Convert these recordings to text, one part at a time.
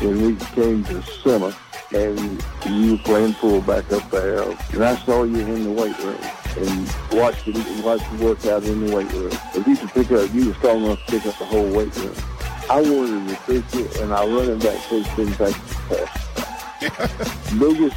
when we came to summer and you were playing fullback up there, and I saw you in the weight room and watched you watched you work out in the weight room. If you could pick up, you were strong enough to pick up the whole weight room. I wanted to recruit it, and I run it back coach didn't take the biggest,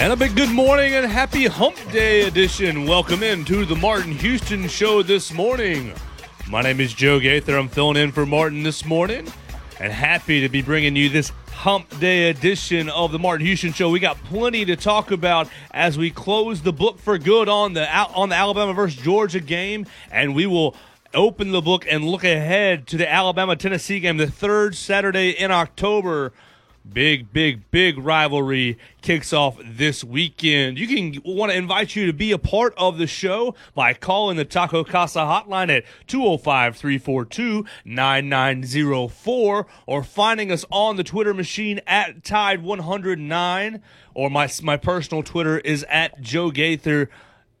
And a big good morning and happy hump day edition. Welcome in to the Martin Houston show this morning. My name is Joe Gaither. I'm filling in for Martin this morning and happy to be bringing you this hump day edition of the Martin Houston show. We got plenty to talk about as we close the book for good on the on the Alabama versus Georgia game and we will open the book and look ahead to the Alabama Tennessee game the third Saturday in October. Big, big, big rivalry kicks off this weekend. You can want to invite you to be a part of the show by calling the Taco Casa hotline at 205 342 9904 or finding us on the Twitter machine at Tide 109 or my, my personal Twitter is at Joe Gaither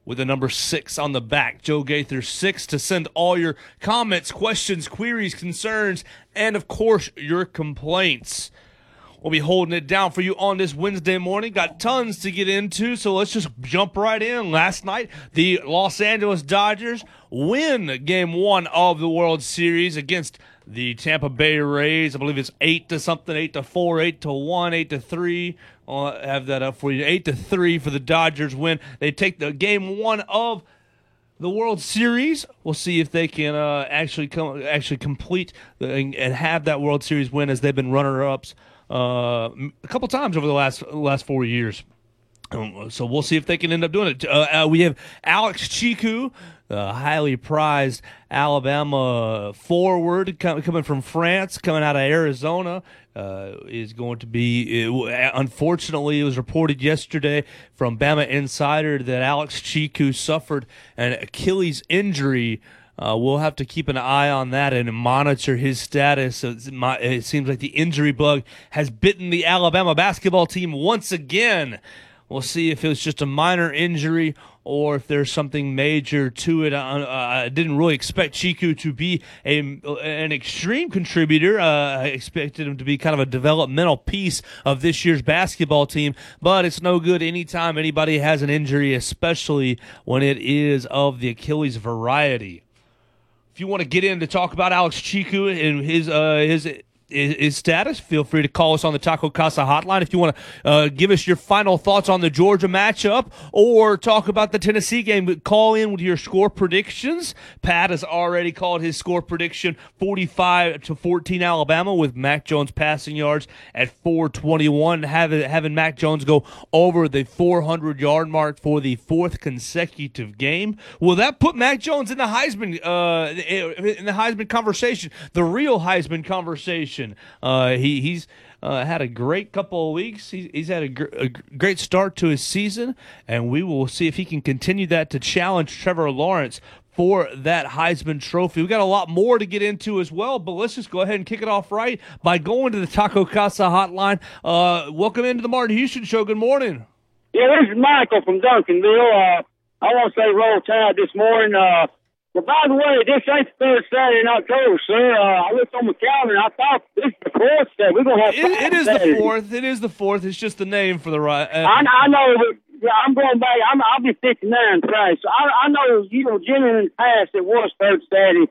with the number six on the back. Joe Gaither six to send all your comments, questions, queries, concerns, and of course your complaints. We'll be holding it down for you on this Wednesday morning. Got tons to get into, so let's just jump right in. Last night, the Los Angeles Dodgers win game one of the World Series against the Tampa Bay Rays. I believe it's eight to something, eight to four, eight to one, eight to three. I'll have that up for you. Eight to three for the Dodgers win. They take the game one of the World Series. We'll see if they can uh, actually come, actually complete the, and have that World Series win as they've been runner ups uh, a couple times over the last last four years. Um, so we'll see if they can end up doing it. Uh, uh, we have Alex Tchikou, uh, highly prized Alabama forward coming from France, coming out of Arizona. Uh, is going to be. It, unfortunately, it was reported yesterday from Bama Insider that Alex Tchikou suffered an Achilles injury uh, we'll have to keep an eye on that and monitor his status. So It seems like the injury bug has bitten the Alabama basketball team once again. We'll see if it was just a minor injury or if there's something major to it. Uh, I didn't really expect Tchikou to be a, an extreme contributor. Uh, I expected him to be kind of a developmental piece of this year's basketball team, but it's no good anytime anybody has an injury, especially when it is of the Achilles variety. You want to get in to talk about Alex Tchikou and his uh, his his status, feel free to call us on the Taco Casa hotline if you want to uh, give us your final thoughts on the Georgia matchup or talk about the Tennessee game. But Call in with your score predictions. Pat has already called his score prediction 45 to 14 Alabama with Mac Jones passing yards at 421. Having, having Mac Jones go over the 400 yard mark for the fourth consecutive game. Will that put Mac Jones in the Heisman uh, in the Heisman conversation, the real Heisman conversation? Uh, he he's uh, had a great couple of weeks. He's, he's had a, gr- a, great start to his season, and we will see if he can continue that to challenge Trevor Lawrence for that Heisman Trophy. We got a lot more to get into as well, but let's just go ahead and kick it off right by going to the Taco Casa hotline. Uh, welcome into the Martin Houston Show. Good morning. Yeah, this is Michael from Duncanville. Uh, I want to say roll tide this morning. Well, by the way, this ain't the third Saturday in October, sir. Uh, I looked on the calendar and I thought this is the fourth Saturday. We're gonna have. It, it is Saturdays. the fourth. It is the fourth. It's just the name for the right. Uh, I, I know, but yeah, I'm going back. I'm, I'll be 59 today, so I, I know you know. Generally in the past, it was third Saturday,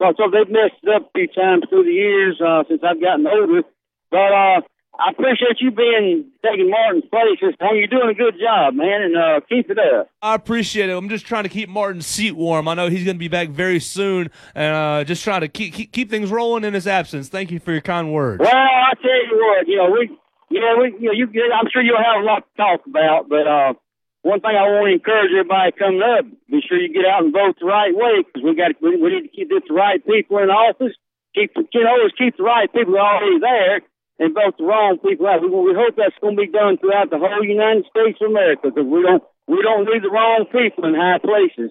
so, so they've messed it up a few times through the years uh, since I've gotten older. But uh, I appreciate you being taking Martin's place this time. You're doing a good job, man, and uh, keep it up. I appreciate it. I'm just trying to keep Martin's seat warm. I know he's going to be back very soon, and uh, just trying to keep, keep keep things rolling in his absence. Thank you for your kind words. Well, I tell you what, you know we, yeah, we, you know, you, I'm sure you'll have a lot to talk about, but uh, one thing I want to encourage everybody coming up: be sure you get out and vote the right way because we got we, we need to keep the right people in office. Keep you know always keep the right people already there and vote the wrong people out. We, we hope that's going to be done throughout the whole United States of America because we don't we don't need the wrong people in high places.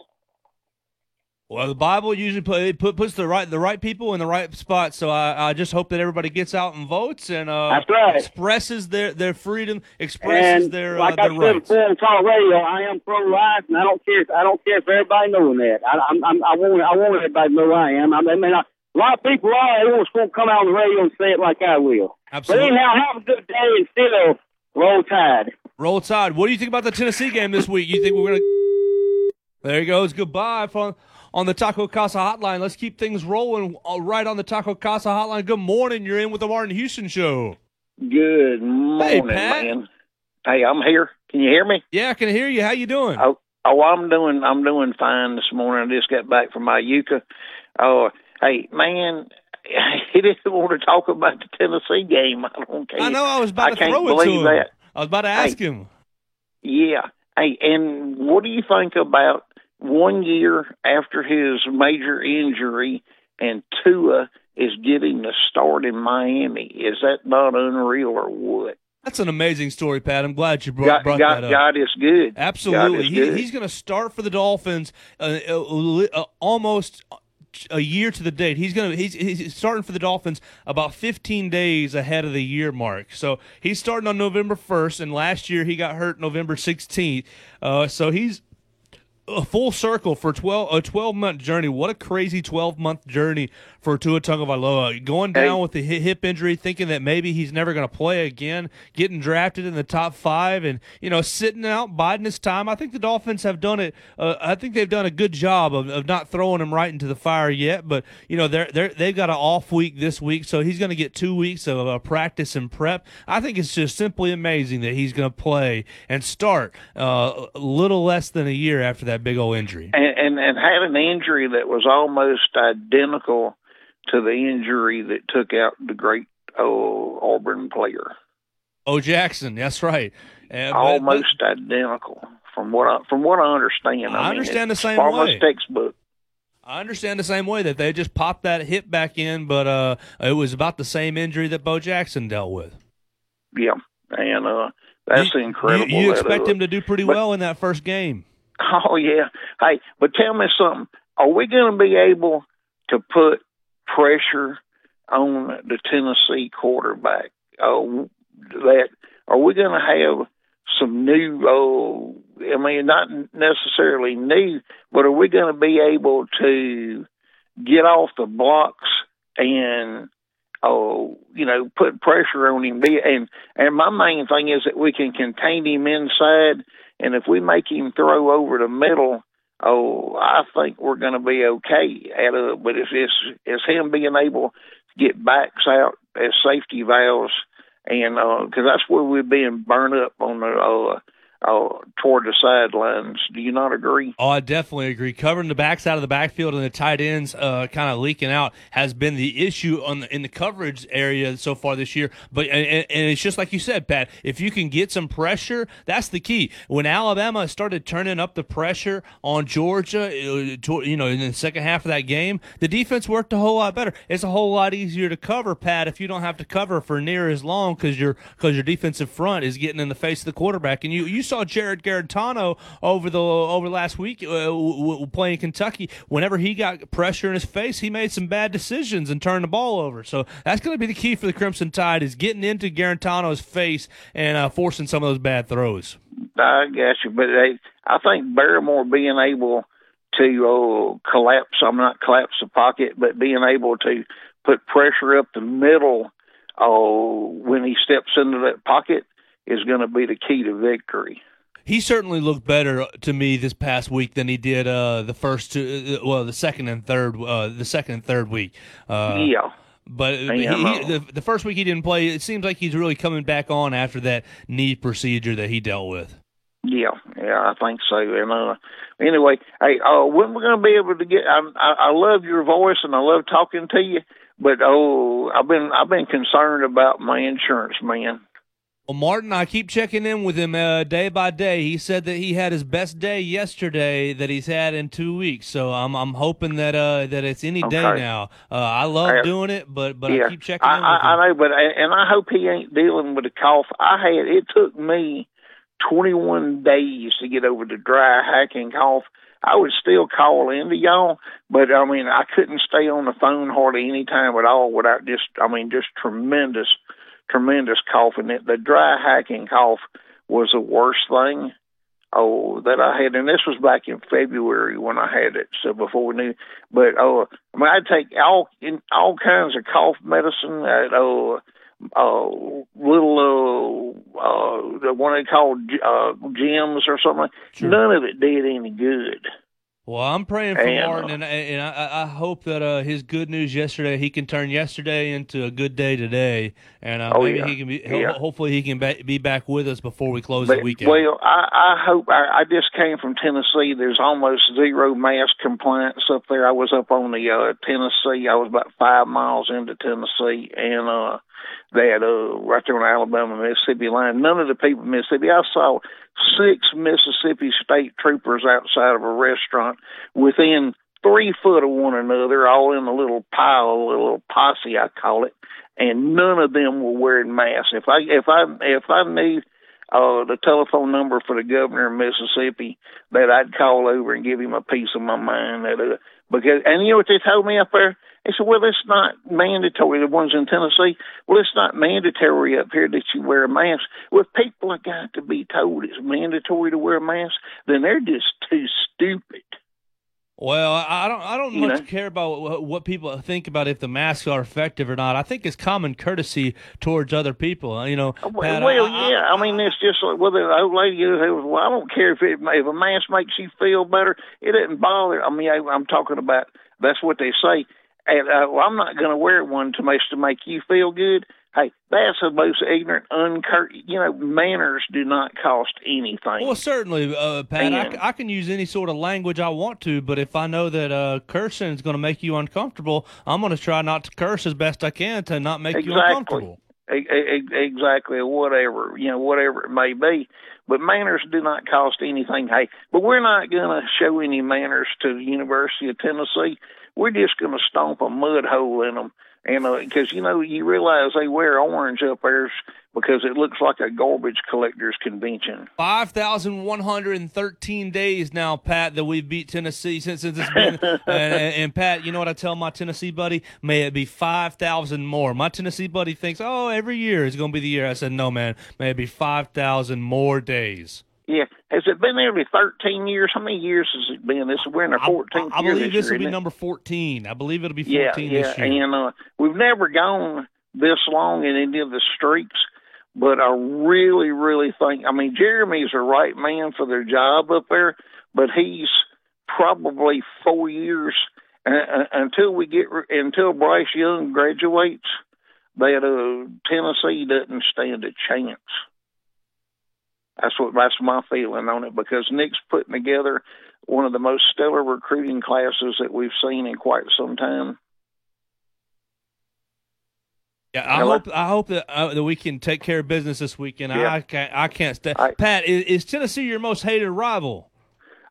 Well, the Bible usually put, put puts the right the right people in the right spot. So I, I just hope that everybody gets out and votes and uh, right. expresses their, their freedom, expresses And their like uh, I their said rights. before on talk radio, I am pro life, and I don't care. If, I don't care if everybody knowing that. I, I'm, I'm, I want I want everybody to know I am. I mean, I, a lot of people are. They won't won't come out on the radio and say it like I will. Absolutely. But anyhow, have a good day and still roll tide. Roll Tide. What do you think about the Tennessee game this week? You think we're gonna? There he goes. Goodbye from on the Taco Casa hotline. Let's keep things rolling uh, right on the Taco Casa hotline. Good morning. You're in with the Martin Houston show. Good morning, Pat. man. Hey, I'm here. Can you hear me? Yeah, I can hear you. How you doing? Oh, oh, I'm doing. I'm doing fine this morning. I just got back from my Yucca. Oh, hey, man, he didn't want to talk about the Tennessee game. I don't care. I know. I was about I to throw it to him. that. I was about to ask him. Yeah. Hey, and what do you think about one year after his major injury and Tua is getting the start in Miami? Is that not unreal or what? That's an amazing story, Pat. I'm glad you brought, God, brought God, that up. God is good. Absolutely, God is he, good. he's going to start for the Dolphins uh, uh, uh, almost a year to the date. He's to he's, he's starting for the Dolphins about 15 days ahead of the year mark. So he's starting on November 1st, and last year he got hurt November 16th. Uh, so he's a full circle for 12 a 12 month journey. What a crazy 12 month journey for Tua Tagovailoa. Going down Hey. with the hip injury, thinking that maybe he's never going to play again, getting drafted in the top five, and you know sitting out, biding his time. I think the Dolphins have done it. Uh, I think they've done a good job of, of not throwing him right into the fire yet. But you know they're they they've got an off week this week, so he's going to get two weeks of uh, practice and prep. I think it's just simply amazing that he's going to play and start uh, a little less than a year after that big old injury. and, and and had an injury that was almost identical to the injury that took out the great oh, Auburn player. Oh, Jackson, that's right. Uh, but- almost identical from what I from what I understand. I mean, understand the same almost way. textbook. I understand the same way that they just popped that hip back in, but uh, it was about the same injury that Bo Jackson dealt with. Yeah, and uh, that's you, incredible. You, you that, expect uh, him to do pretty but- well in that first game. Oh yeah. Hey, but tell me something. Are we going to be able to put pressure on the Tennessee quarterback? Oh, that are we going to have some new? Oh, I mean, not necessarily new, but are we going to be able to get off the blocks and? Oh, you know, put pressure on him. And and my main thing is that we can contain him inside and if we make him throw over the middle, oh, I think we're going to be okay at it. But it's, it's it's him being able to get backs out as safety valves, and because that's where we're being burned up on the uh, uh, toward the sidelines. Do you not agree? Oh, I definitely agree. Covering the backs out of the backfield and the tight ends uh, kind of leaking out has been the issue on the, in the coverage area so far this year. But and, and- it's just like you said, Pat. If you can get some pressure, that's the key. When Alabama started turning up the pressure on Georgia, uh, you know, in the second half of that game, the defense worked a whole lot better. It's a whole lot easier to cover, Pat, if you don't have to cover for near as long because your because your defensive front is getting in the face of the quarterback. And you you saw Jarrett Guarantano over the over last week uh, w- w- playing Kentucky. Whenever he got pressure in his face, he made some bad decisions and turned the ball over. So that's going to be the key for the Crimson Tide is getting into Guarantano's face and uh, forcing some of those bad throws. I got you, but they, I think Barmore being able to uh, collapse, I'm not collapse the pocket, but being able to put pressure up the middle uh, when he steps into that pocket is going to be the key to victory. He certainly looked better to me this past week than he did uh, the first two, uh, well, the second and third, uh, the second and third week. Uh, yeah. But Yeah, he, the, the first week he didn't play. It seems like he's really coming back on after that knee procedure that he dealt with. Yeah, yeah, I think so. And uh, anyway, hey, uh, when we're going to be able to get? I, I I love your voice and I love talking to you, but oh, I've been I've been concerned about my insurance man. Well, Martin, I keep checking in with him uh, day by day. He said that he had his best day yesterday that he's had in two weeks. So I'm I'm hoping that uh that it's any day now. Uh, I love Uh, doing it, but but yeah, I keep checking in with I, him. I, I know, but and I hope he ain't dealing with a cough. I had it took me 21 days to get over the dry hacking cough. I would still call into y'all, but I mean, I couldn't stay on the phone hardly any time at all without just, I mean, just tremendous, tremendous coughing. It the dry hacking cough was the worst thing. Oh, that I had, and this was back in February when I had it. So before we knew, but oh, I mean, I take all in all kinds of cough medicine. At, oh, uh, little uh, uh, the one they call uh, gems or something. Sure. None of it did any good. Well, I'm praying for And, Martin, and, and I, I hope that uh, his good news yesterday he can turn yesterday into a good day today, and uh, Oh, maybe yeah. he can be. Yeah. Hopefully, he can be back with us before we close But, the weekend. well, I, I hope I, I just came from Tennessee. There's almost zero mask compliance up there. I was up on the uh, Tennessee. I was about five miles into Tennessee, and uh, they uh, right there on the Alabama Mississippi line. None of the people in Mississippi. I saw six Mississippi State troopers outside of a restaurant within three foot of one another, all in a little pile, a little posse, I call it. And none of them were wearing masks. If I if I if I knew uh, the telephone number for the governor of Mississippi that I'd call over and give him a piece of my mind. That uh, because and you know what they told me up there? They said, "Well, it's not mandatory." The ones in Tennessee, well, it's not mandatory up here that you wear a mask. Well, if people have got to be told it's mandatory to wear a mask, then they're just too stupid. Well, I I don't. I don't You much know? care about what, what people think about if the masks are effective or not. I think it's common courtesy towards other people. You know, Well, Pat, well I- yeah. I mean, it's just like whether the old lady goes, "Well, I don't care if it if a mask makes you feel better. It doesn't bother." I mean, I, I'm talking about that's what they say. And uh, well, I'm not going to wear one to make to make you feel good. Hey, that's the most ignorant, uncur. You know, manners do not cost anything. Well, certainly, uh, Pat. I, And- c- I can use any sort of language I want to, but if I know that uh, cursing is going to make you uncomfortable, I'm going to try not to curse as best I can to not make you uncomfortable. Exactly, whatever you know, whatever it may be. But manners do not cost anything. Hey, but we're not going to show any manners to the University of Tennessee. We're just going to stomp a mud hole in them, and uh, because you know you realize they wear orange up there because it looks like a garbage collectors convention. 5,113 days now, Pat, that we've beat Tennessee since, since it's been. and, and, Pat, you know what I tell my Tennessee buddy? May it be 5,000 more. My Tennessee buddy thinks, oh, every year is going to be the year. I said, no, man. May it be 5,000 more days. Yeah, has it been nearly thirteen years? How many years has it been? This we're in our I, fourteenth I year believe this this year, will be number 14. I believe it'll be 14 yeah, this year. and uh, we've never gone this long in any of the streaks, but I really, really think. I mean, Jeremy's the right man for their job up there, but he's probably four years uh, uh, until we get until Bryce Young graduates. That uh, Tennessee doesn't stand a chance. That's what that's my feeling on it because Nick's putting together one of the most stellar recruiting classes that we've seen in quite some time. Yeah, I Hello? hope I hope that uh, that we can take care of business this weekend. Yeah. I can't I can't stay. I- Pat, is, is Tennessee your most hated rival?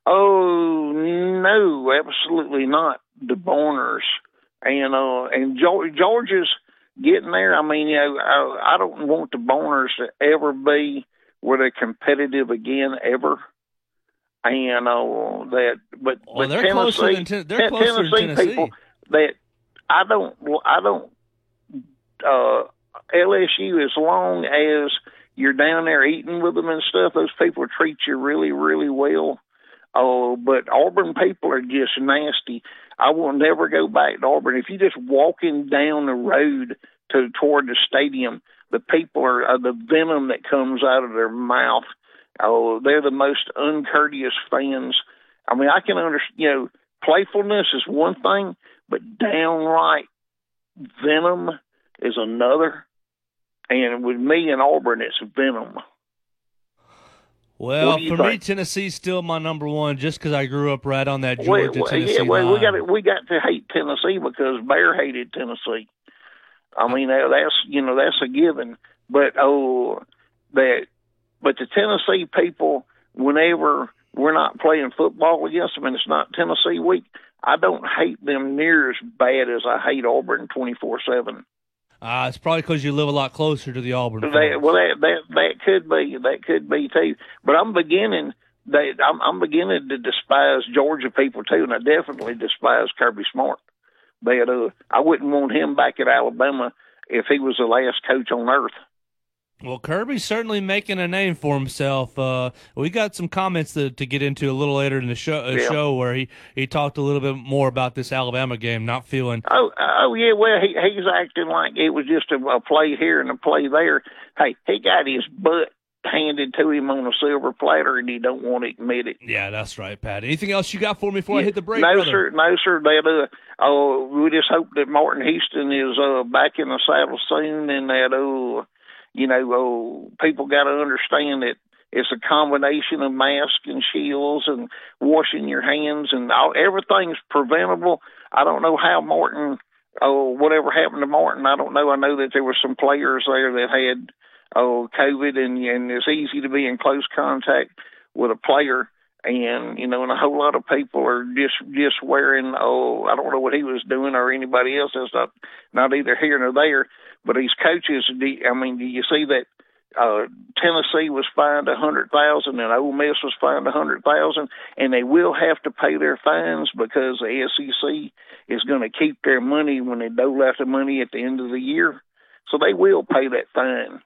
Oh no, absolutely not. The Borners and uh and Geor- Georgia's getting there. I mean, you know, I, I don't want the Borners to ever be where they're competitive again ever. And uh, that, but Well, but they're Tennessee, closer than they're closer than Tennessee Tennessee. people that I don't I don't uh LSU as long as you're down there eating with them and stuff, those people treat you really, really well. Oh, but Auburn people are just nasty. I will never go back to Auburn. If you just walking down the road to toward the stadium, the people are uh, the venom that comes out of their mouth. Oh, they're the most uncourteous fans. I mean, I can understand. You know, playfulness is one thing, but downright Venom is another, and with me and Auburn, it's Venom. Well, What do you for me. Tennessee's still my number one, just because I grew up right on that Georgia well, Tennessee yeah, well, we line. got we got to hate Tennessee because Bear hated Tennessee. I mean, that- that's you know that's a given. But oh, that but the Tennessee people, whenever we're not playing football against them and it's not Tennessee week, I don't hate them near as bad as I hate Auburn twenty four seven. Uh, it's probably because you live a lot closer to the Auburn. That, well, that that that could be that could be too. But I'm beginning. They, I'm, I'm beginning to despise Georgia people too, and I definitely despise Kirby Smart. But uh, I wouldn't want him back at Alabama if he was the last coach on earth. Well, Kirby's certainly making a name for himself. Uh, we got some comments to, to get into a little later in the show, uh, Yeah. show where he, he talked a little bit more about this Alabama game, not feeling. Oh, oh yeah. Well, he he's acting like it was just a, a play here and a play there. Hey, he got his butt handed to him on a silver platter, and he don't want to admit it. Yeah, that's right, Pat. Anything else you got for me before I hit the break? No, brother? sir. No, sir. That uh, oh, we just hope that Martin Houston is uh back in the saddle soon, and that uh, you know, oh, people got to understand that it's a combination of mask and shields and washing your hands and all, everything's preventable. I don't know how Martin, oh, whatever happened to Martin, I don't know. I know that there were some players there that had oh COVID, and and it's easy to be in close contact with a player and you know, and a whole lot of people are just just wearing. Oh, I don't know what he was doing or anybody else. That's not not either here nor there. But these coaches, I mean, do you see that? Uh, Tennessee was fined a hundred thousand, and Ole Miss was fined a hundred thousand, and they will have to pay their fines because the SEC is going to keep their money when they dole out the money at the end of the year. So they will pay that fine.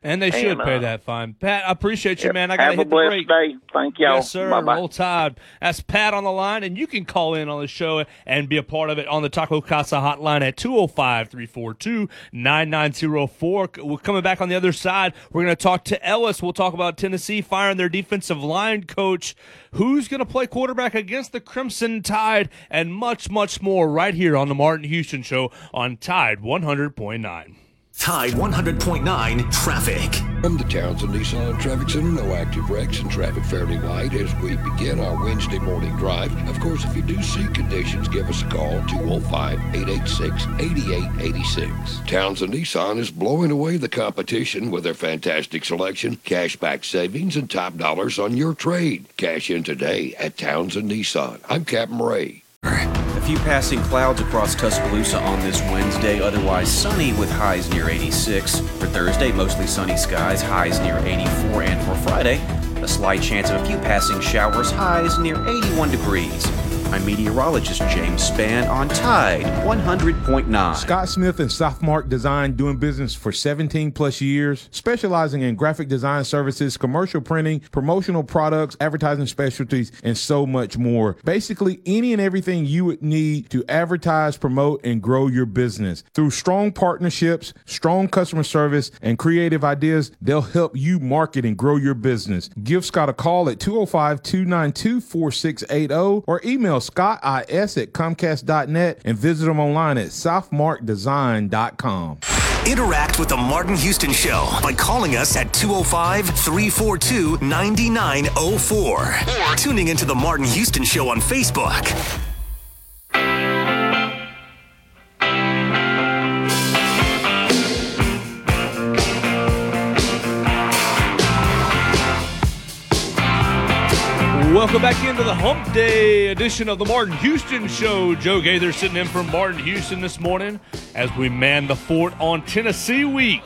And they should pay uh, that fine. Pat, I appreciate you, man. I got to Have a hit the blessed break. day. Thank y'all. Yes, sir. Bye bye. Roll Tide. That's Pat on the line, and you can call in on the show and be a part of it on the Taco Casa hotline at 205 342 9904. We're coming back on the other side. We're going to talk to Ellis. We'll talk about Tennessee firing their defensive line coach, who's going to play quarterback against the Crimson Tide, and much, much more right here on the Martin Houston Show on Tide 100.9. Tide 100.9 traffic. From the Townsend Nissan Traffic Center, no active wrecks and traffic fairly light as we begin our Wednesday morning drive. Of course, if you do see conditions, give us a call 205 886 8886. Townsend Nissan is blowing away the competition with their fantastic selection, cashback savings, and top dollars on your trade. Cash in today at Townsend Nissan. I'm Captain Ray. A few passing clouds across Tuscaloosa on this Wednesday, otherwise sunny with highs near 86. For Thursday, mostly sunny skies, highs near 84. And for Friday, a slight chance of a few passing showers, highs near 81 degrees. I'm meteorologist James Spann on Tide 100.9. Scott Smith and Southmark Design doing business for 17 plus years, specializing in graphic design services, commercial printing, promotional products, advertising specialties, and so much more. Basically, any and everything you would need to advertise, promote, and grow your business. Through strong partnerships, strong customer service, and creative ideas, they'll help you market and grow your business. Give Scott a call at 205 292 4680 or email scottis at comcast.net and visit them online at southmarkdesign.com. Interact with the Martin Houston Show by calling us at 205 342 9904 or tuning into the Martin Houston Show on Facebook. Welcome back into the Hump Day edition of the Martin Houston Show. Joe Gaither sitting in for Martin Houston this morning as we man the fort on Tennessee Week.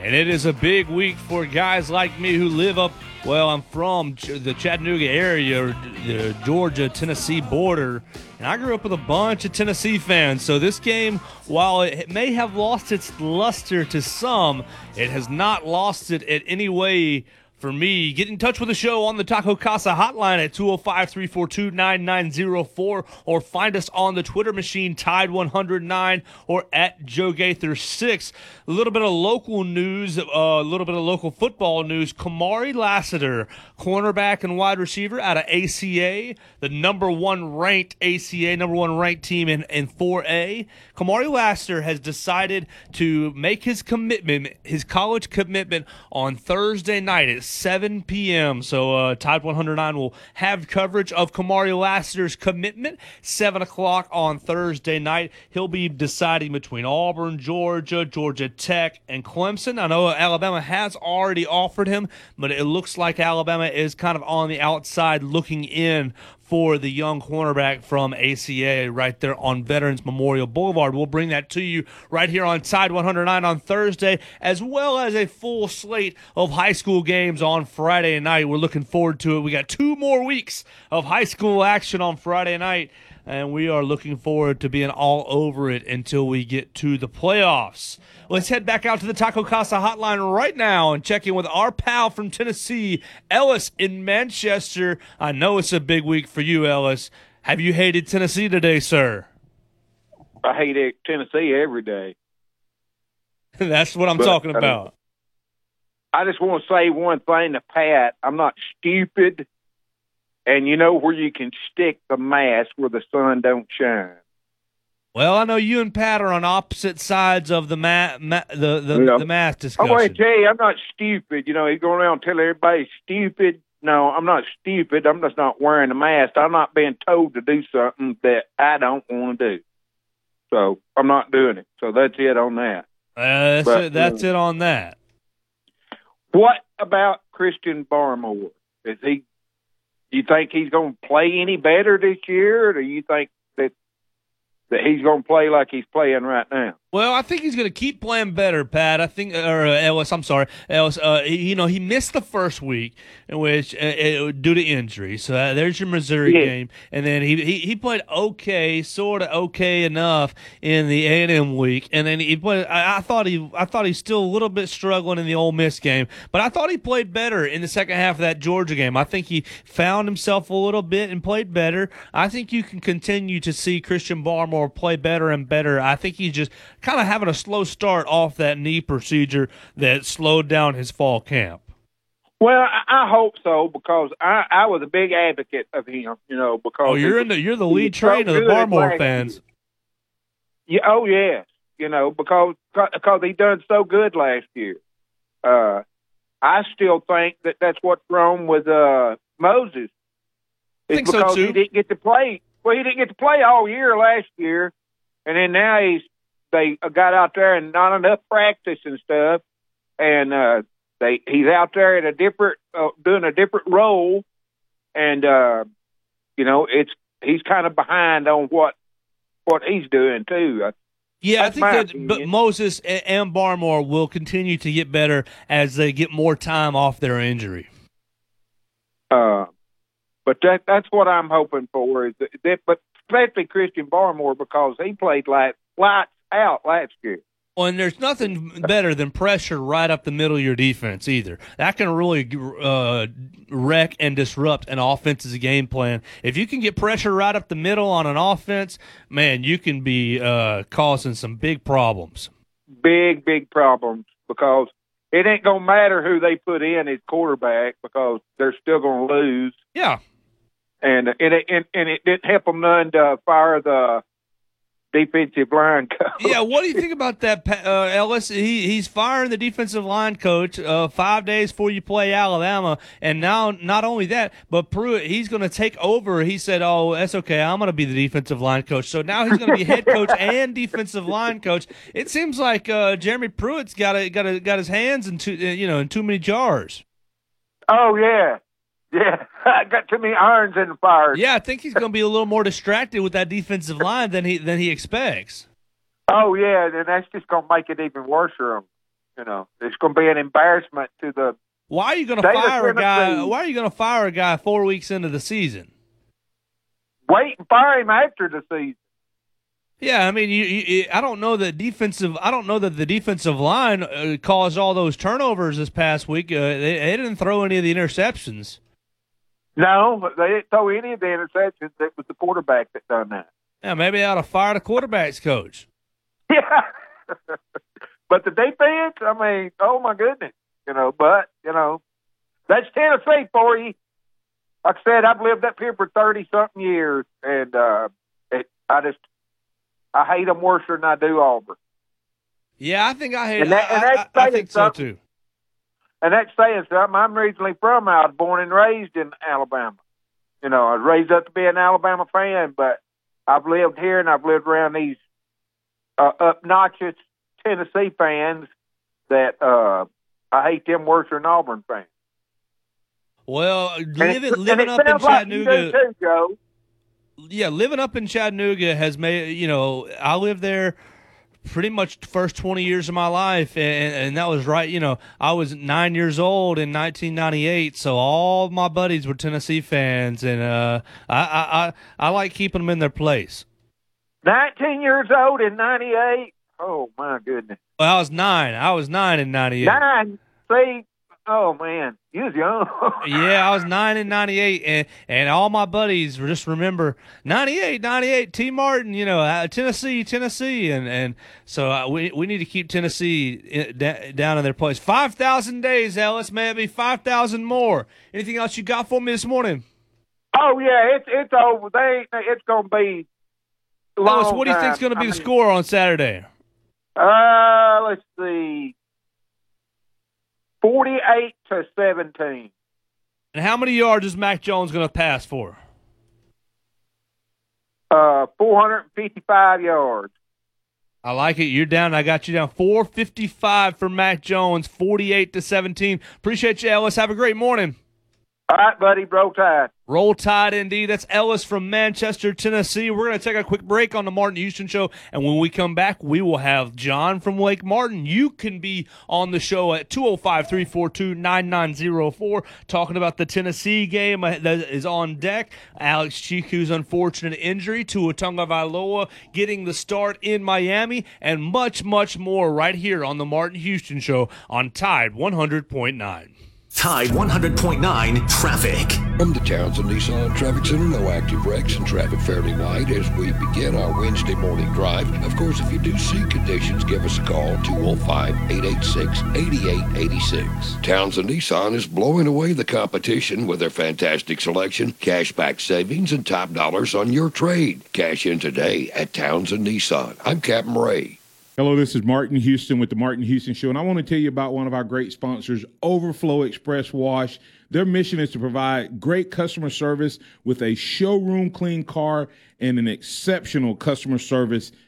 And it is a big week for guys like me who live up, well, I'm from the Chattanooga area, the Georgia Tennessee border. And I grew up with a bunch of Tennessee fans. So this game, while it may have lost its luster to some, it has not lost it in any way for me. Get in touch with the show on the Taco Casa hotline at 205 342 9904 or find us on the Twitter machine, Tide109 or at Joe Gaither6. A little bit of local news, uh, a little bit of local football news. Kamari Lassiter, cornerback and wide receiver out of ACA, the number one ranked ACA, number one ranked team in, in 4A. Kamari Lassiter has decided to make his commitment, his college commitment on Thursday night at 7 p.m. So uh, Tide 109 will have coverage of Kamari Lassiter's commitment 7 o'clock on Thursday night. He'll be deciding between Auburn, Georgia, Georgia Tech, and Clemson. I know Alabama has already offered him, but it looks like Alabama is kind of on the outside looking in for the young cornerback from ACA right there on Veterans Memorial Boulevard. We'll bring that to you right here on Tide 109 on Thursday, as well as a full slate of high school games on Friday night. We're looking forward to it. We got two more weeks of high school action on Friday night, and we are looking forward to being all over it until we get to the playoffs. Let's head back out to the Taco Casa hotline right now and check in with our pal from Tennessee, Ellis in Manchester. I know it's a big week for you, Ellis. Have you hated Tennessee today, sir? I hate Tennessee every day. That's what I'm But, talking about. I just want to say one thing to Pat. I'm not stupid, and you know where you can stick the mask where the sun don't shine. Well, I know you and Pat are on opposite sides of the ma- ma- the the, Yeah. the math discussion. going to tell you, I'm not stupid. You know, he's going around telling everybody stupid. No, I'm not stupid. I'm just not wearing a mask. I'm not being told to do something that I don't want to do. So I'm not doing it. So that's it on that. Uh, that's But, it. That's uh, it on that. What about Christian Barmore? Is he? Do you think he's going to play any better this year, or do you think that that he's going to play like he's playing right now? Well, I think he's going to keep playing better, Pat. I think, or uh, Ellis, I'm sorry, Ellis. Uh, he, you know, he missed the first week, in which uh, uh, due to injury. So uh, there's your Missouri Yeah. game, and then he, he he played okay, sort of okay enough in the A and M week, and then he played. I, I thought he I thought he's still a little bit struggling in the Ole Miss game, but I thought he played better in the second half of that Georgia game. I think he found himself a little bit and played better. I think you can continue to see Christian Barmore play better and better. I think he's just kind of having a slow start off that knee procedure that slowed down his fall camp. Well, I, I hope so because I, I was a big advocate of him. You know, because Oh, you're in the you're the lead was so of the Barmore fans. Yeah, oh yeah, you know because because he done so good last year. Uh, I still think that that's what's wrong with uh, Moses. It's Think so, because too. he didn't get to play. Well, he didn't get to play all year last year, and then now he's they got out there and not enough practice and stuff, and uh, they he's out there at a different uh, doing a different role, and uh, you know it's he's kind of behind on what what he's doing too. Uh, Yeah, I think that opinion. Moses and Barmore will continue to get better as they get more time off their injury. Uh, but that that's what I'm hoping for is that, that but especially Christian Barmore because he played like lights out last year. Well, and there's nothing better than pressure right up the middle of your defense either. That can really uh, wreck and disrupt an offense's game plan. If you can get pressure right up the middle on an offense, man, you can be uh, causing some big problems. Big big problems because it ain't gonna matter who they put in as quarterback because they're still gonna lose. Yeah, And and it, and, and it didn't help them none to fire the defensive line coach. yeah. What do you think about that, uh, Ellis? He he's firing the defensive line coach uh, five days before you play Alabama, and now not only that, but Pruitt he's going to take over. He said, "Oh, that's okay. I'm going to be the defensive line coach." So now he's going to be head coach and defensive line coach. It seems like uh, Jeremy Pruitt's got a, got a, got his hands in too uh, you know in too many jars. Oh yeah, yeah. I got too many irons in the fire. Yeah, I think he's going to be a little more distracted with that defensive line than he than he expects. Oh yeah, and that's just gonna make it even worse for him. You know, it's gonna be an embarrassment to the. Why are you going to fire a guy? Why are you going to fire a guy four weeks into the season? Wait and fire him after the season. Yeah, I mean, you, you, I don't know that defensive. I don't know that the defensive line uh, caused all those turnovers this past week. Uh, they, they, didn't throw any of the interceptions. No, they didn't throw any of the interceptions. It was the quarterback that done that. Yeah, maybe they ought to fire the quarterbacks coach. Yeah, but the defense. I mean, oh my goodness, you know. But you know, that's Tennessee for you. Like I said, I've lived up here for thirty something years, and uh, it, I just I hate them worse than I do Auburn. Yeah, I think I hate. And that, and I, I, I think so too. And that's saying something. I'm originally from. I was born and raised in Alabama. You know, I was raised up to be an Alabama fan, but I've lived here and I've lived around these uh, obnoxious Tennessee fans that uh, I hate them worse than Auburn fans. Well, living, living up in Chattanooga. Like too, Joe yeah, living up in Chattanooga has made you know I live there pretty much the first 20 years of my life and, and that was right you know i was nine years old in 1998 so all my buddies were tennessee fans and uh, I, I, I, I like keeping them in their place. 19 years old in 98 oh my goodness. Well, i was nine. I was nine in 98 nine. See Oh man, you was young. yeah, I was nine in '98, and and all my buddies just remember '98, '98. Tee Martin, you know, uh, Tennessee, Tennessee, and and so uh, we we need to keep Tennessee in, da, down in their place. Five thousand days, Ellis. Maybe five thousand more. Anything else you got for me this morning? Oh yeah, it's it's over. They it's gonna be. Ellis, what do you think's gonna be I the mean, score on Saturday? Uh, let's see. 48 to 17. And how many yards is Mac Jones going to pass for? Uh, 455 yards. I like it. You're down. I got you down. 455 for Mac Jones, 48 to 17. Appreciate you, Ellis. Have a great morning. All right, buddy. Roll Tide. Roll Tide indeed. That's Ellis from Manchester, Tennessee. We're going to take a quick break on the Martin Houston Show. And when we come back, we will have John from Lake Martin. You can be on the show at 205 342 9904 talking about the Tennessee game that is on deck. Alex Tchikou's unfortunate injury to Tua Tagovailoa getting the start in Miami and much, much more right here on the Martin Houston Show on Tide 100.9. Tide 100.9 traffic. From the Townsend Nissan Traffic Center, no active wrecks and traffic fairly light as we begin our Wednesday morning drive. Of course, if you do see conditions, give us a call 205 886 8886. Townsend Nissan is blowing away the competition with their fantastic selection, cashback savings, and top dollars on your trade. Cash in today at Townsend Nissan. I'm Captain Ray. Hello, this is Martin Houston with the Martin Houston Show, and I want to tell you about one of our great sponsors, Overflow Express Wash. Their mission is to provide great customer service with a showroom clean car and an exceptional customer service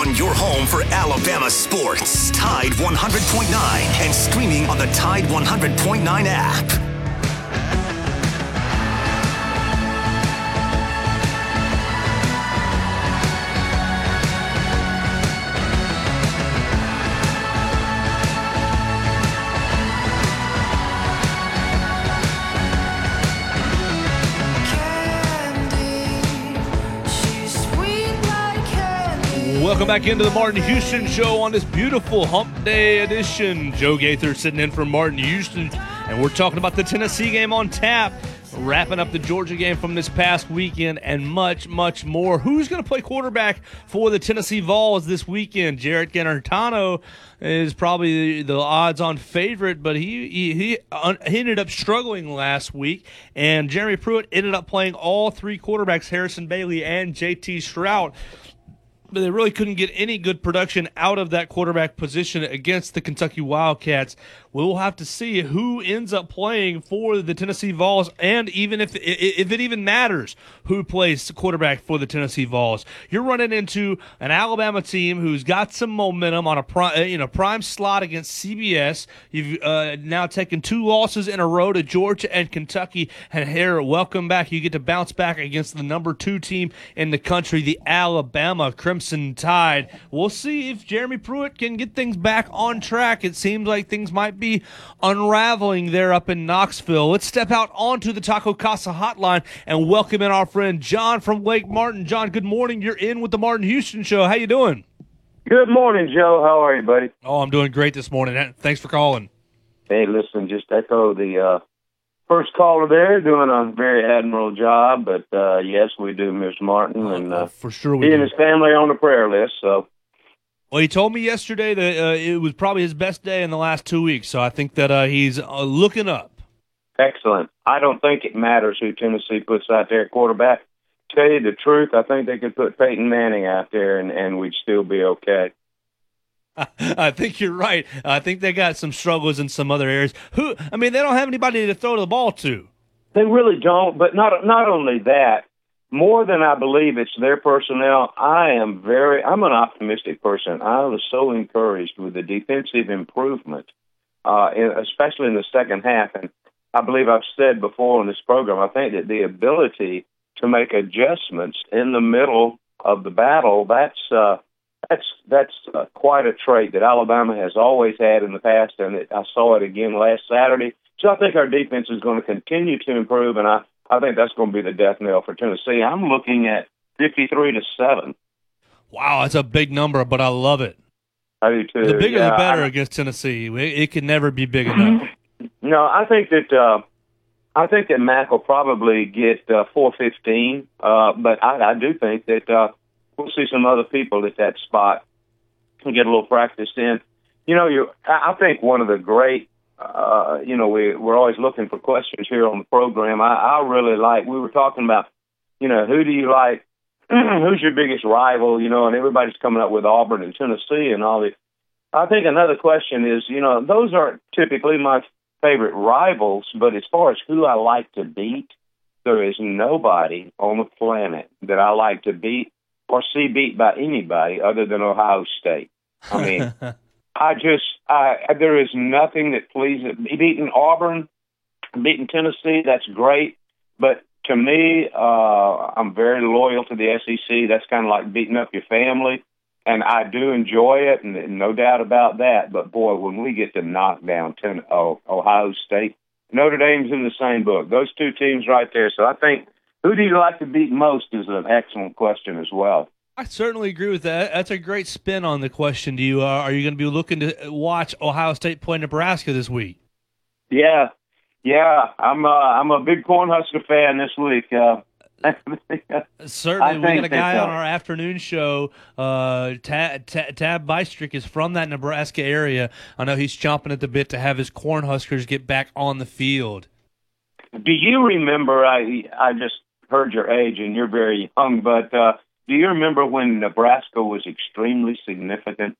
on your home for Alabama sports. Tide 100.9 and streaming on the Tide 100.9 app. Welcome back into the Martin Houston Show on this beautiful Hump Day edition. Joe Gaither sitting in for Martin Houston, and we're talking about the Tennessee game on tap, wrapping up the Georgia game from this past weekend, and much, much more. Who's going to play quarterback for the Tennessee Vols this weekend? Jarrett Guarantano is probably the odds-on favorite, but he he, he, he ended up struggling last week, and Jeremy Pruitt ended up playing all three quarterbacks, Harrison Bailey and J.T. Shrout but they really couldn't get any good production out of that quarterback position against the Kentucky Wildcats. We'll have to see who ends up playing for the Tennessee Vols, and even if if it even matters who plays quarterback for the Tennessee Vols. You're running into an Alabama team who's got some momentum on a prime, you know, prime slot against CBS. You've uh, now taken two losses in a row to Georgia and Kentucky, and here, welcome back. You get to bounce back against the number two team in the country, the Alabama Crimson Tide. We'll see if Jeremy Pruitt can get things back on track. It seems like things might be unraveling there up in Knoxville. Let's step out onto the Taco Casa hotline and welcome in our friend John from Lake Martin. John, good morning. You're in with the Martin Houston Show. How you doing? Good morning, Joe. How are you, buddy? Oh, I'm doing great this morning. Thanks for calling. Hey, listen, just echo the uh, first caller there, doing a very admirable job. But uh, yes, we do miss Martin, and uh, for sure we he do. and his family on the prayer list. So Well, he told me yesterday that uh, it was probably his best day in the last two weeks. So I think that uh, he's uh, looking up. excellent. I don't think it matters who Tennessee puts out there at quarterback. Tell you the truth, I think they could put Peyton Manning out there, and, and we'd still be okay. I think you're right. I think they got some struggles in some other areas. Who? I mean, they don't have anybody to throw the ball to. They really don't. But not not only that, more than I believe it's their personnel. I am very. I'm an optimistic person. I was so encouraged with the defensive improvement, uh, in, especially in the second half. And I believe I've said before on this program. I think that the ability to make adjustments in the middle of the battle. That's uh, that's that's uh, quite a trait that Alabama has always had in the past, and it, I saw it again last Saturday. So I think our defense is going to continue to improve, and I I think that's going to be the death knell for Tennessee. I'm looking at 53 to seven. Wow, that's a big number, but I love it. I do too. The bigger Yeah, the better I- against Tennessee. It, it can never be big enough. No, I think that uh, I think that Mac will probably get uh, 415, uh, but I, I do think that uh, we'll see some other people at that spot and get a little practice in. You know, you I think one of the great, uh, you know, we we're always looking for questions here on the program. I, I really like. We were talking about, you know, who do you like? Who's your biggest rival? You know, and everybody's coming up with Auburn and Tennessee and all the. I think another question is, you know, those aren't typically my favorite rivals, but as far as who I like to beat, there is nobody on the planet that I like to beat or see beat by anybody other than Ohio State. I mean, I just, I there is nothing that pleases me. beating Auburn, beating Tennessee. That's great, but to me, uh, I'm very loyal to the SEC. That's kind of like beating up your family, and I do enjoy it, and, and no doubt about that. But boy, when we get to knock down ten, oh, Ohio State, Notre Dame's in the same book. Those two teams right there. So I think who do you like to beat most is an excellent question as well. I certainly agree with that. That's a great spin on the question. Do you uh, are you going to be looking to watch Ohio State play Nebraska this week? Yeah, yeah, I'm uh, I'm a big Cornhusker fan this week. Uh, Certainly, we got a guy uh, on our afternoon show. Uh, Tab, Tab, Tab Bystrick is from that Nebraska area. I know he's chomping at the bit to have his Cornhuskers get back on the field. Do you remember? I I just heard your age, and you're very young, but uh, do you remember when Nebraska was extremely significant?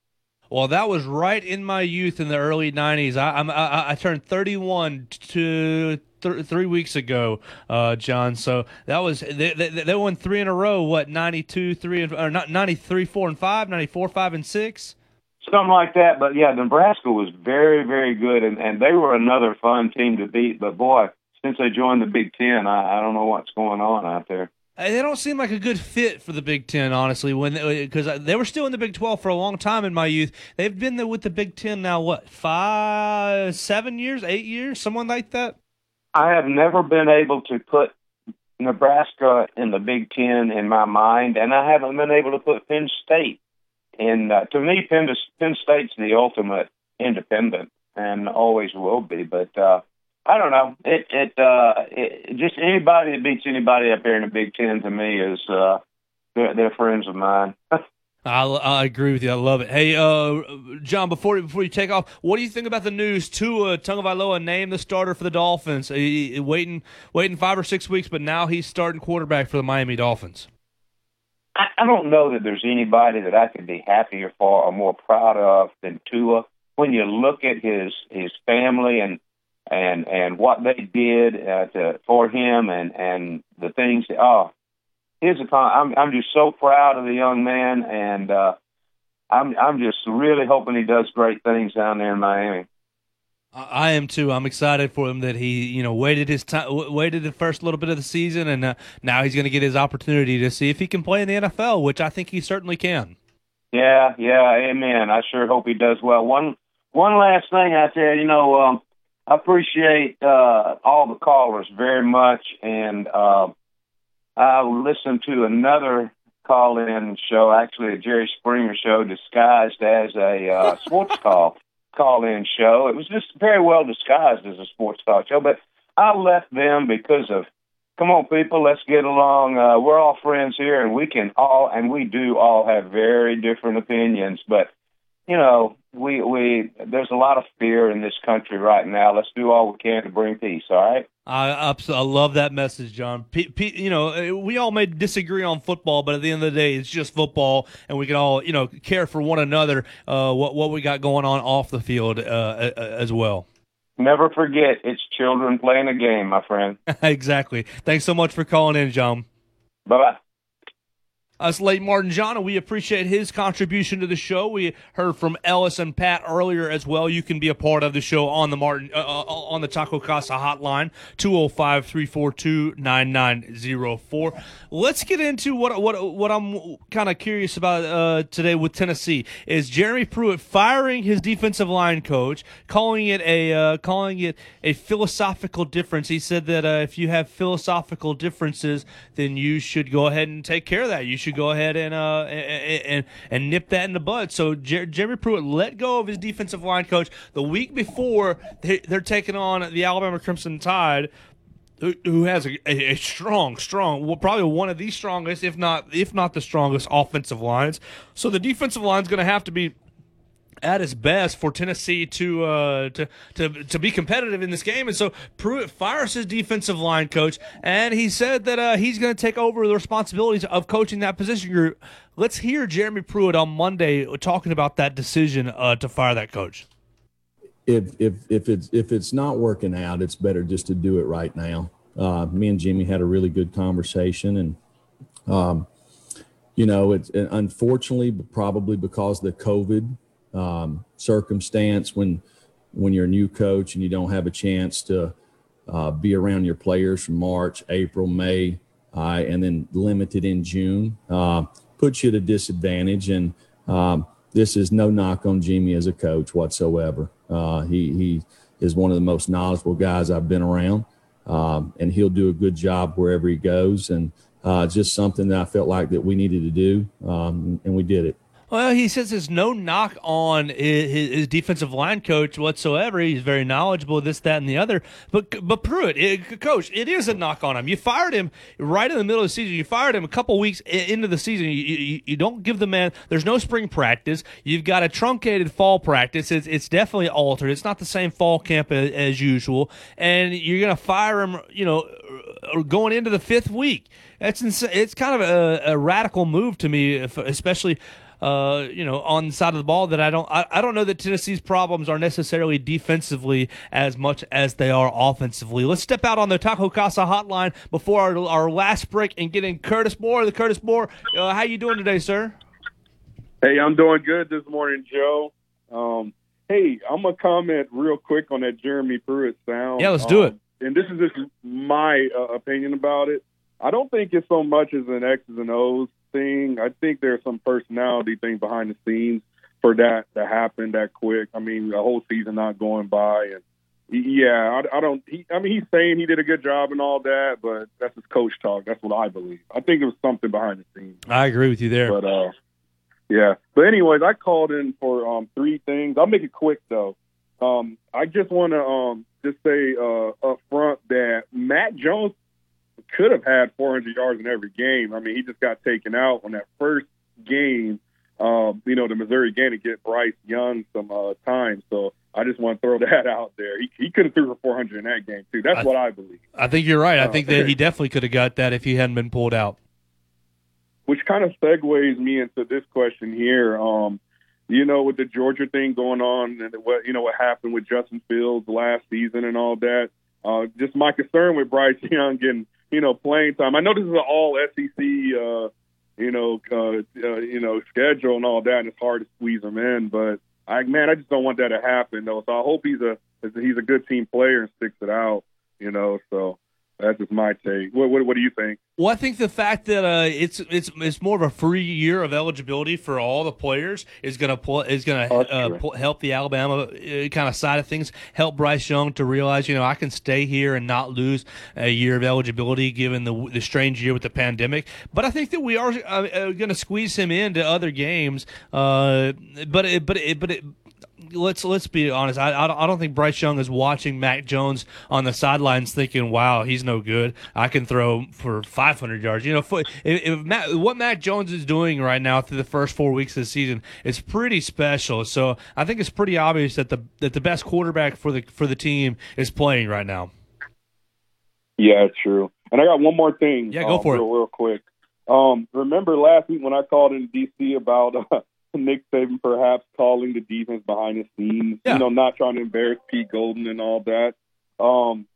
Well, that was right in my youth in the early '90s. I, I, I turned 31 to th- three weeks ago, uh, John. So that was they, they, they, won three in a row. What 92, three and or not 93, four and five, 94, five and six. Something like that. But yeah, Nebraska was very, very good, and and they were another fun team to beat. But boy, since they joined the Big Ten, I, I don't know what's going on out there. They don't seem like a good fit for the Big Ten, honestly. When because they, they, were still in the Big Twelve for a long time in my youth. They've been there with the Big Ten now. What five, seven years, eight years, someone like that. I have never been able to put Nebraska in the Big Ten in my mind, and I haven't been able to put Penn State. And uh, to me, Penn, Penn State's the ultimate independent, and always will be. But uh, I don't know. It it uh it, just anybody that beats anybody up there in the Big Ten to me is uh they're, they're friends of mine. I, I agree with you. I love it. Hey, uh, John, before before you take off, what do you think about the news? Tua Tagovailoa named the starter for the Dolphins. He, waiting waiting five or six weeks, but now he's starting quarterback for the Miami Dolphins. I, I don't know that there's anybody that I could be happier for or more proud of than Tua. When you look at his his family and and and what they did uh, to for him and and the things. That, oh, his I'm I'm just so proud of the young man, and uh, I'm I'm just really hoping he does great things down there in Miami. I am too. I'm excited for him that he, you know, waited his time, waited the first little bit of the season, and uh, now he's going to get his opportunity to see if he can play in the NFL, which I think he certainly can. Yeah, yeah, amen. I sure hope he does well. One one last thing I said, you know, um, I appreciate uh, all the callers very much, and uh, I listened to another call-in show, actually a Jerry Springer show, disguised as a uh, sports call call-in show. It was just very well disguised as a sports talk show, but I left them because of come on people let's get along uh we're all friends here and we can all and we do all have very different opinions but you know, we we there's a lot of fear in this country right now. Let's do all we can to bring peace. All right. I I love that message, John. P, P, you know, eh, we all may disagree on football, but at the end of the day, it's just football, and we can all you know care for one another. Uh, what what we got going on off the field uh, as well. Never forget, it's children playing a game, my friend. exactly. Thanks so much for calling in, John. Bye bye us late Martin John, and we appreciate his contribution to the show. We heard from Ellis and Pat earlier as well. You can be a part of the show on the Martin uh, uh on the Taco Casa hotline 205-342-9904. Let's get into what what what I'm kind of curious about uh, today with Tennessee is Jeremy Pruitt firing his defensive line coach, calling it a uh, calling it a philosophical difference. He said that uh, if you have philosophical differences, then you should go ahead and take care of that. You should should go ahead and uh and and, and nip that in the bud. So Jer- Jeremy Pruitt let go of his defensive line coach the week before they, they're taking on the Alabama Crimson Tide who has a, a, strong, strong, well, probably one of the strongest, if not if not the strongest, offensive lines. So the defensive line is going to have to be at its best for Tennessee to uh, to to to be competitive in this game. And so Pruitt fires his defensive line coach, and he said that uh, he's going to take over the responsibilities of coaching that position group. Let's hear Jeremy Pruitt on Monday talking about that decision uh, to fire that coach. If if if it's if it's not working out, it's better just to do it right now. Uh, me and Jimmy had a really good conversation, and um, you know, it's unfortunately probably because the COVID um, circumstance when when you're a new coach and you don't have a chance to uh, be around your players from March, April, May, uh, and then limited in June uh, puts you at a disadvantage. And um, this is no knock on Jimmy as a coach whatsoever. Uh, he he is one of the most knowledgeable guys I've been around, um, and he'll do a good job wherever he goes. And uh, just something that I felt like that we needed to do, um, and we did it. Well, he says there's no knock on his, his, defensive line coach whatsoever. He's very knowledgeable, this, that, and the other. But but Pruitt, it, coach, it is a knock on him. You fired him right in the middle of the season. You fired him a couple weeks into the season. You, you, you don't give the man. There's no spring practice. You've got a truncated fall practice. It's, it's definitely altered. It's not the same fall camp as, as usual. And you're gonna fire him. You know, uh, going into the fifth week. That's insane. It's kind of a, a radical move to me, especially uh, you know, on the side of the ball that I don't I, I don't know that Tennessee's problems are necessarily defensively as much as they are offensively. Let's step out on the Taco Casa hotline before our, our last break and get in Curtis Moore. The Curtis Moore, uh, how you doing today, sir? Hey, I'm doing good this morning, Joe. Um, hey, I'm gonna comment real quick on that Jeremy Pruitt sound. Yeah, let's do um, it. And this is just my uh, opinion about it. I don't think it's so much as an X's and O's thing. I think there's some personality thing behind the scenes for that to happen that quick. I mean, a whole season not going by, and yeah, I, I don't. He, I mean, he's saying he did a good job and all that, but that's his coach talk. That's what I believe. I think it was something behind the scenes. I agree with you there. But uh, yeah. But anyways, I called in for um three things. I'll make it quick though. Um, I just want to um just say uh up front that Mac Jones could have had 400 yards in every game. I mean, he just got taken out on that first game. Um, you know, the Missouri game to get Bryce Young some uh, time. So I just want to throw that out there. He, he could have threw for 400 in that game too. That's I, what I believe. I think you're right. I uh, think that he definitely could have got that if he hadn't been pulled out. Which kind of segues me into this question here. Um, you know, with the Georgia thing going on and what you know what happened with Justin Fields last season and all that. Uh, just my concern with Bryce Young and you know, playing time. I know this is an all SEC, uh, you know, uh, uh, you know, schedule and all that, and it's hard to squeeze them in. But I, man, I just don't want that to happen though. So I hope he's a he's a good team player and sticks it out. You know, so that's just my take. What, what, what do you think? Well, I think the fact that uh, it's it's it's more of a free year of eligibility for all the players is going to pull is going to uh, help the Alabama uh, kind of side of things. Help Bryce Young to realize, you know, I can stay here and not lose a year of eligibility given the the strange year with the pandemic. But I think that we are uh, uh going to squeeze him into other games. Uh, but it, but it, but it, let's let's be honest. I, I don't think Bryce Young is watching Mac Jones on the sidelines thinking, "Wow, he's no good. I can throw for 500 yards." You know, if, if Mac, what Mac Jones is doing right now through the first four weeks of the season is pretty special. So I think it's pretty obvious that the that the best quarterback for the for the team is playing right now. Yeah, true. And I got one more thing. Yeah, go um, for real, it. Real quick. Um, remember last week when I called in DC about uh, Nick Saban perhaps calling the defense behind the scenes, yeah. you know, not trying to embarrass Pete Golding and all that. Um,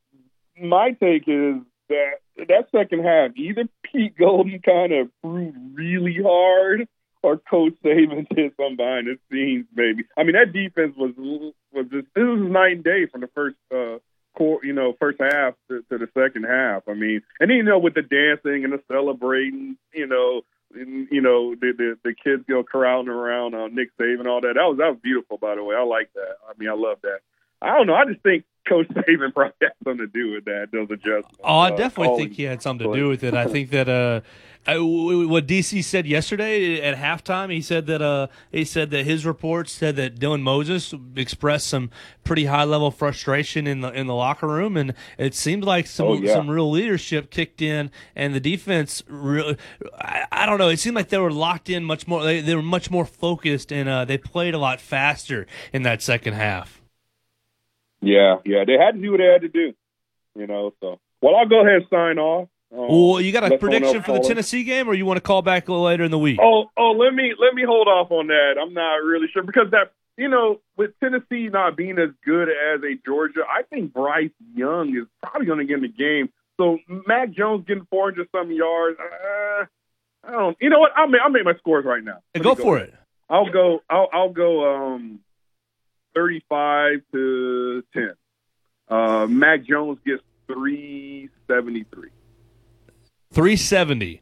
my take is that that second half, either Pete Golding kind of proved really hard, or Coach Saban did some behind the scenes, maybe. I mean, that defense was was just this was night and day from the first. Uh, you know, first half to, to the second half. I mean, and you know, with the dancing and the celebrating, you know, you know the, the the kids go corralling around uh, Nick Saban all that. That was that was beautiful, by the way. I like that. I mean, I love that. I don't know. I just think Coach Saban probably had something to do with that. Those adjustments. Oh, I uh, definitely think he had something to do with it. I think that uh, I, what DC said yesterday at halftime, he said that uh, he said that his report said that Dylan Moses expressed some pretty high level frustration in the in the locker room, and it seemed like some oh, yeah. some real leadership kicked in, and the defense really, I, I, don't know, it seemed like they were locked in much more. They, they were much more focused, and uh, they played a lot faster in that second half. Yeah, yeah, they had to do what they had to do, you know. So, well, I'll go ahead and sign off. Um, well, you got a prediction for the Tennessee game, or you want to call back a little later in the week? Oh, oh, let me let me hold off on that. I'm not really sure because that you know with Tennessee not being as good as a Georgia, I think Bryce Young is probably going to get in the game. So Mac Jones getting 400 some yards. Uh, I don't. You know what? I'll make I'll make my scores right now. Hey, go, go, for it. I'll go. I'll I'll go. Um, 35 to 10. Uh, Mac Jones gets 373. 370.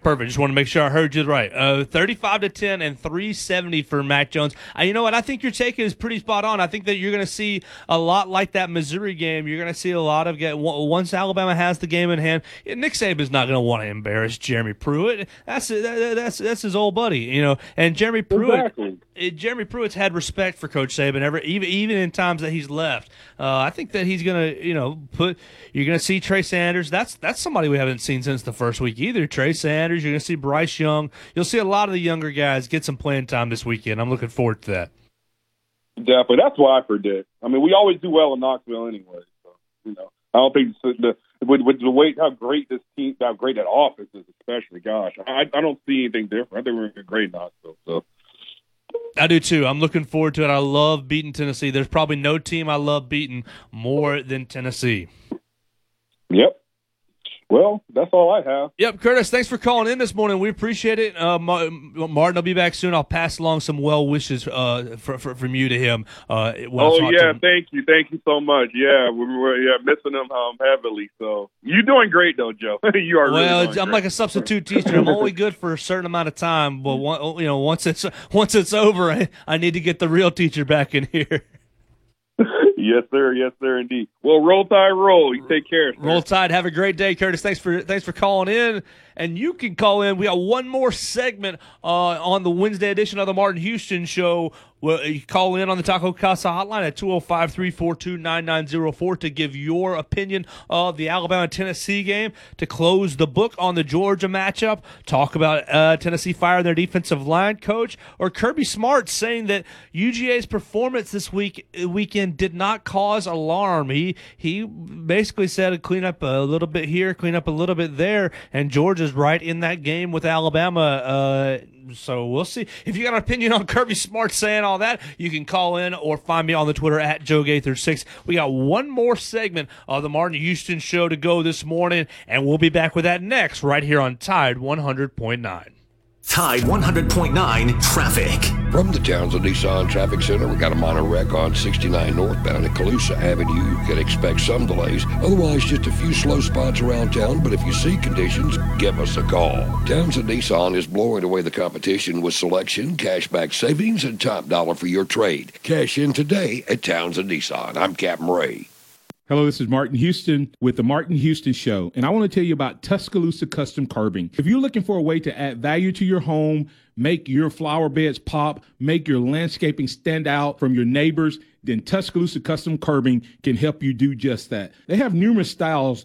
Perfect. Just want to make sure I heard you right. Uh, 35 to 10 and 370 for Mac Jones. Uh, you know what? I think your take is pretty spot on. I think that you're going to see a lot like that Missouri game. You're going to see a lot of get once Alabama has the game in hand. Nick Saban's not going to want to embarrass Jeremy Pruitt. That's that, that's that's his old buddy, you know. And Jeremy Pruitt, exactly. Uh, Jeremy Pruitt's had respect for Coach Saban ever, even even in times that he's left. Uh, I think that he's going to, you know, put. You're going to see Trey Sanders. That's that's somebody we haven't seen since the first week either. Trey Sanders. Sanders. You're going to see Bryce Young. You'll see a lot of the younger guys get some playing time this weekend. I'm looking forward to that. Definitely. That's what I predict. I mean, we always do well in Knoxville anyway. So, you know, I don't think the with, with the way how great this team, how great that offense is, especially. Gosh, I, I don't see anything different. I think we're a great Knoxville. So. I do too. I'm looking forward to it. I love beating Tennessee. There's probably no team I love beating more than Tennessee. Yep. Well, that's all I have. Yep, Curtis. Thanks for calling in this morning. We appreciate it. Uh, Martin, I'll be back soon. I'll pass along some well wishes uh, for, for, from you to him. Uh, oh yeah, thank you, thank you so much. Yeah, we were yeah missing him um, heavily. So you're doing great though, Joe. you are. Well, really I'm like a substitute teacher. I'm only good for a certain amount of time, but one, you know, once it's once it's over, I, I need to get the real teacher back in here. yes, sir. Yes, sir. Indeed. Well, roll tide, roll. You take care. Sir. Roll tide. Have a great day, Curtis. Thanks for thanks for calling in. And you can call in. We got one more segment uh, on the Wednesday edition of the Martin Houston Show well, you call in on the Taco Casa hotline at 205 342 9904 to give your opinion of the Alabama Tennessee game, to close the book on the Georgia matchup, talk about uh, Tennessee firing their defensive line coach, or Kirby Smart saying that UGA's performance this week weekend did not cause alarm. He, he basically said clean up a little bit here, clean up a little bit there, and Georgia's right in that game with Alabama. Uh, so we'll see. If you got an opinion on Kirby Smart saying all that, you can call in or find me on the Twitter at Joe Gaither6. We got one more segment of the Martin Houston show to go this morning, and we'll be back with that next right here on Tide 100.9. Tide 100.9 traffic. From the Townsend Nissan Traffic Center, we got a minor wreck on 69 northbound at Calusa Avenue. You can expect some delays. Otherwise, just a few slow spots around town, but if you see conditions, give us a call. Townsend Nissan is blowing away the competition with selection, cashback savings, and top dollar for your trade. Cash in today at Townsend Nissan. I'm Captain Ray. Hello, this is Martin Houston with the Martin Houston Show, and I want to tell you about Tuscaloosa Custom Curbing. If you're looking for a way to add value to your home, make your flower beds pop, make your landscaping stand out from your neighbors, then Tuscaloosa Custom Curbing can help you do just that. They have numerous styles,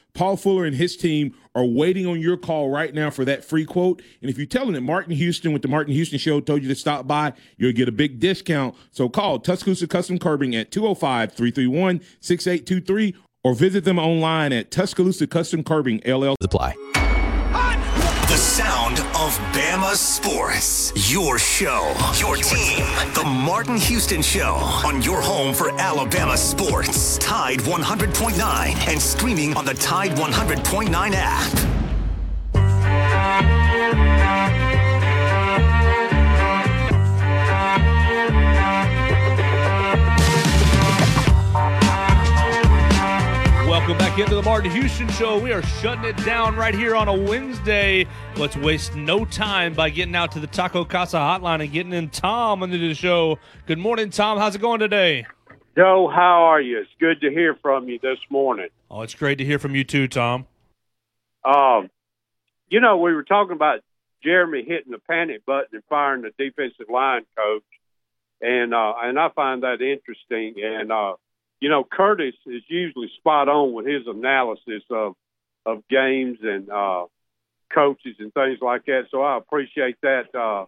Paul Fuller and his team are waiting on your call right now for that free quote. And if you tell them that Martin Houston with the Martin Houston Show told you to stop by, you'll get a big discount. So call Tuscaloosa Custom Curbing at 205 331 6823 or visit them online at Tuscaloosa Custom Curbing LL. Supply. The sound of Bama sports. Your show, your team. The Martin Houston Show on your home for Alabama sports. Tide 100.9 and streaming on the Tide 100.9 app. Welcome back into the Martin Houston Show. We are shutting it down right here on a Wednesday. Let's waste no time by getting out to the Taco Casa hotline and getting in Tom into the show. Good morning, Tom. How's it going today? Joe, how are you? It's good to hear from you this morning. Oh, it's great to hear from you too, Tom. Um, you know, we were talking about Jeremy hitting the panic button and firing the defensive line coach, and uh, and I find that interesting. And uh, you know, Curtis is usually spot on with his analysis of of games and uh, coaches and things like that. So I appreciate that uh,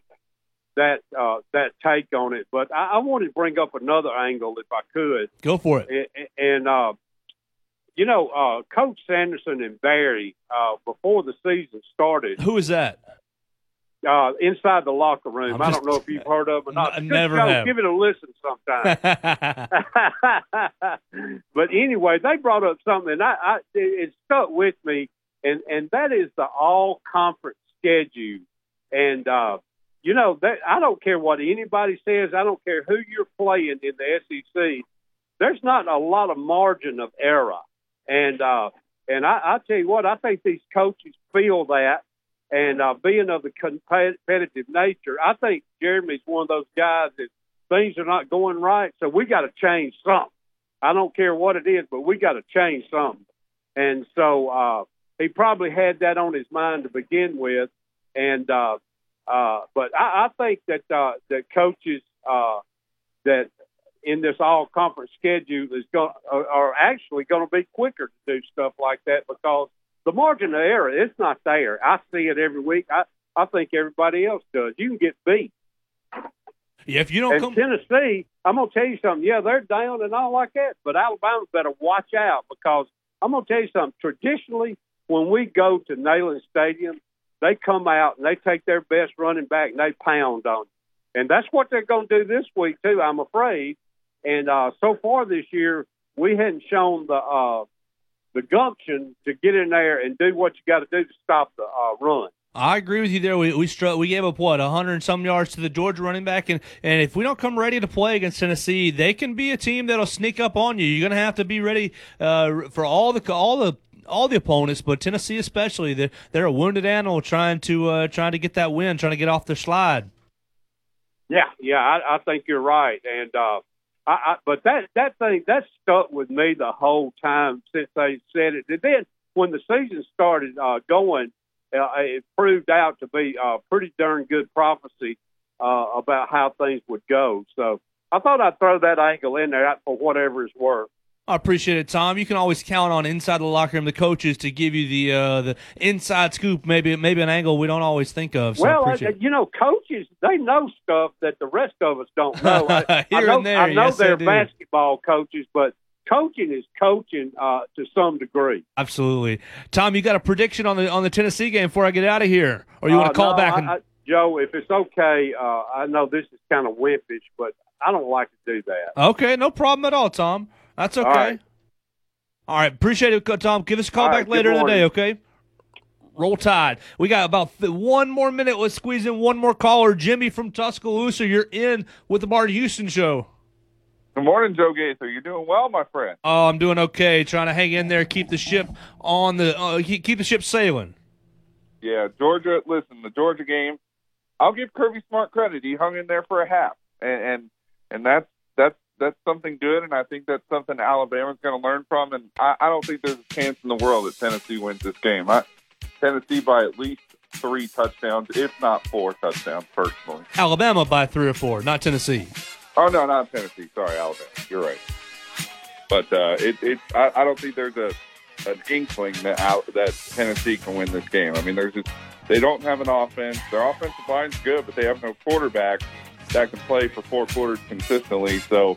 that uh, that take on it. But I, I wanted to bring up another angle, if I could. Go for it. And, and uh, you know, uh, Coach Sanderson and Barry uh, before the season started. Who is that? Uh, inside the locker room. I'm I don't know if you've heard of them or not. N- never have. Give it a listen sometime. but anyway, they brought up something, and I, I it, it stuck with me, and and that is the all conference schedule. And uh, you know that I don't care what anybody says. I don't care who you're playing in the SEC. There's not a lot of margin of error, and uh, and I, I tell you what, I think these coaches feel that. And uh, being of the competitive nature, I think Jeremy's one of those guys that things are not going right, so we got to change something. I don't care what it is, but we got to change something. And so uh, he probably had that on his mind to begin with. And uh, uh, but I, I think that uh, that coaches uh, that in this all conference schedule is going are, are actually going to be quicker to do stuff like that because the margin of error it's not there. I see it every week. I I think everybody else does. You can get beat. Yeah, if you don't and come, Tennessee, I'm gonna tell you something. Yeah, they're down and all like that, but Alabama better watch out because I'm gonna tell you something. Traditionally, when we go to Neyland Stadium, they come out and they take their best running back and they pound on, you. and that's what they're gonna do this week too. I'm afraid. And uh, so far this year, we hadn't shown the uh, the gumption to get in there and do what you got to do to stop the uh, run. I agree with you there. We we struck, we gave up what hundred and some yards to the Georgia running back, and and if we don't come ready to play against Tennessee, they can be a team that'll sneak up on you. You're gonna have to be ready uh, for all the all the all the opponents, but Tennessee especially. They're they're a wounded animal trying to uh, trying to get that win, trying to get off their slide. Yeah, yeah, I, I think you're right, and uh, I, I, but that that thing that stuck with me the whole time since they said it. And then when the season started uh, going, uh, it proved out to be a pretty darn good prophecy uh, about how things would go. So I thought I'd throw that angle in there for whatever it's worth. I appreciate it, Tom. You can always count on inside the locker room the coaches to give you the uh, the inside scoop, maybe maybe an angle we don't always think of. So I well, uh, you know, coaches they know stuff that the rest of us don't know. I, I know, and there, I know yes, they they're do. basketball coaches, but coaching is coaching uh, to some degree. Absolutely, Tom. You got a prediction on the on the Tennessee game before I get out of here, or you want Uh, to call no, back and I, Joe, if it's okay, uh, I know this is kind of wimpish, but I don't like to do that. Okay, no problem at all, Tom. That's okay. All right. All right, appreciate it, Tom. Give us a call All back right, later in the day, okay? Roll Tide. We got about th- one more minute. Let's squeeze in one more caller. Jimmy from Tuscaloosa, you're in with the Martin Houston Show. Good morning, Joe Gaither. You're doing well, my friend. Oh, I'm doing okay. Trying to hang in there, keep the ship on the uh, keep keep the ship sailing. Yeah, Georgia. Listen, the Georgia game. I'll give Kirby Smart credit. He hung in there for a half, and and, and that's that's that's something good. And I think that's something Alabama's going to learn from. And I, I don't think there's a chance in the world that Tennessee wins this game. I, Tennessee by at least three touchdowns, if not four touchdowns, personally. Alabama by three or four, not Tennessee. Oh no, not Tennessee. Sorry, Alabama. You're right. But uh, it, it I, I don't think there's a an inkling that out that Tennessee can win this game. I mean, there's just they don't have an offense. Their offensive line's good, but they have no quarterback that can play for four quarters consistently. So,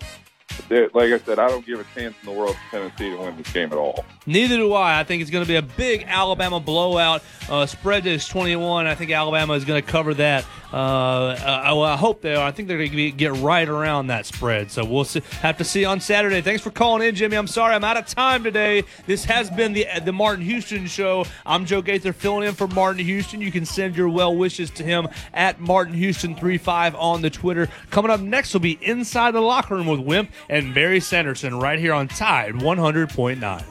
like I said, I don't give a chance in the world for Tennessee to win this game at all. Neither do I. I think it's going to be a big Alabama blowout. Uh, spread is 21. I think Alabama is going to cover that. Uh, well, I hope they are. I think they're going to get right around that spread. So we'll see, have to see on Saturday. Thanks for calling in, Jimmy. I'm sorry I'm out of time today. This has been the the Martin Houston Show. I'm Joe Gaither filling in for Martin Houston. You can send your well wishes to him at Martin Houston 35 on the Twitter. Coming up next will be Inside the Locker Room with Wimp and and Barry Sanderson right here on Tide 100.9.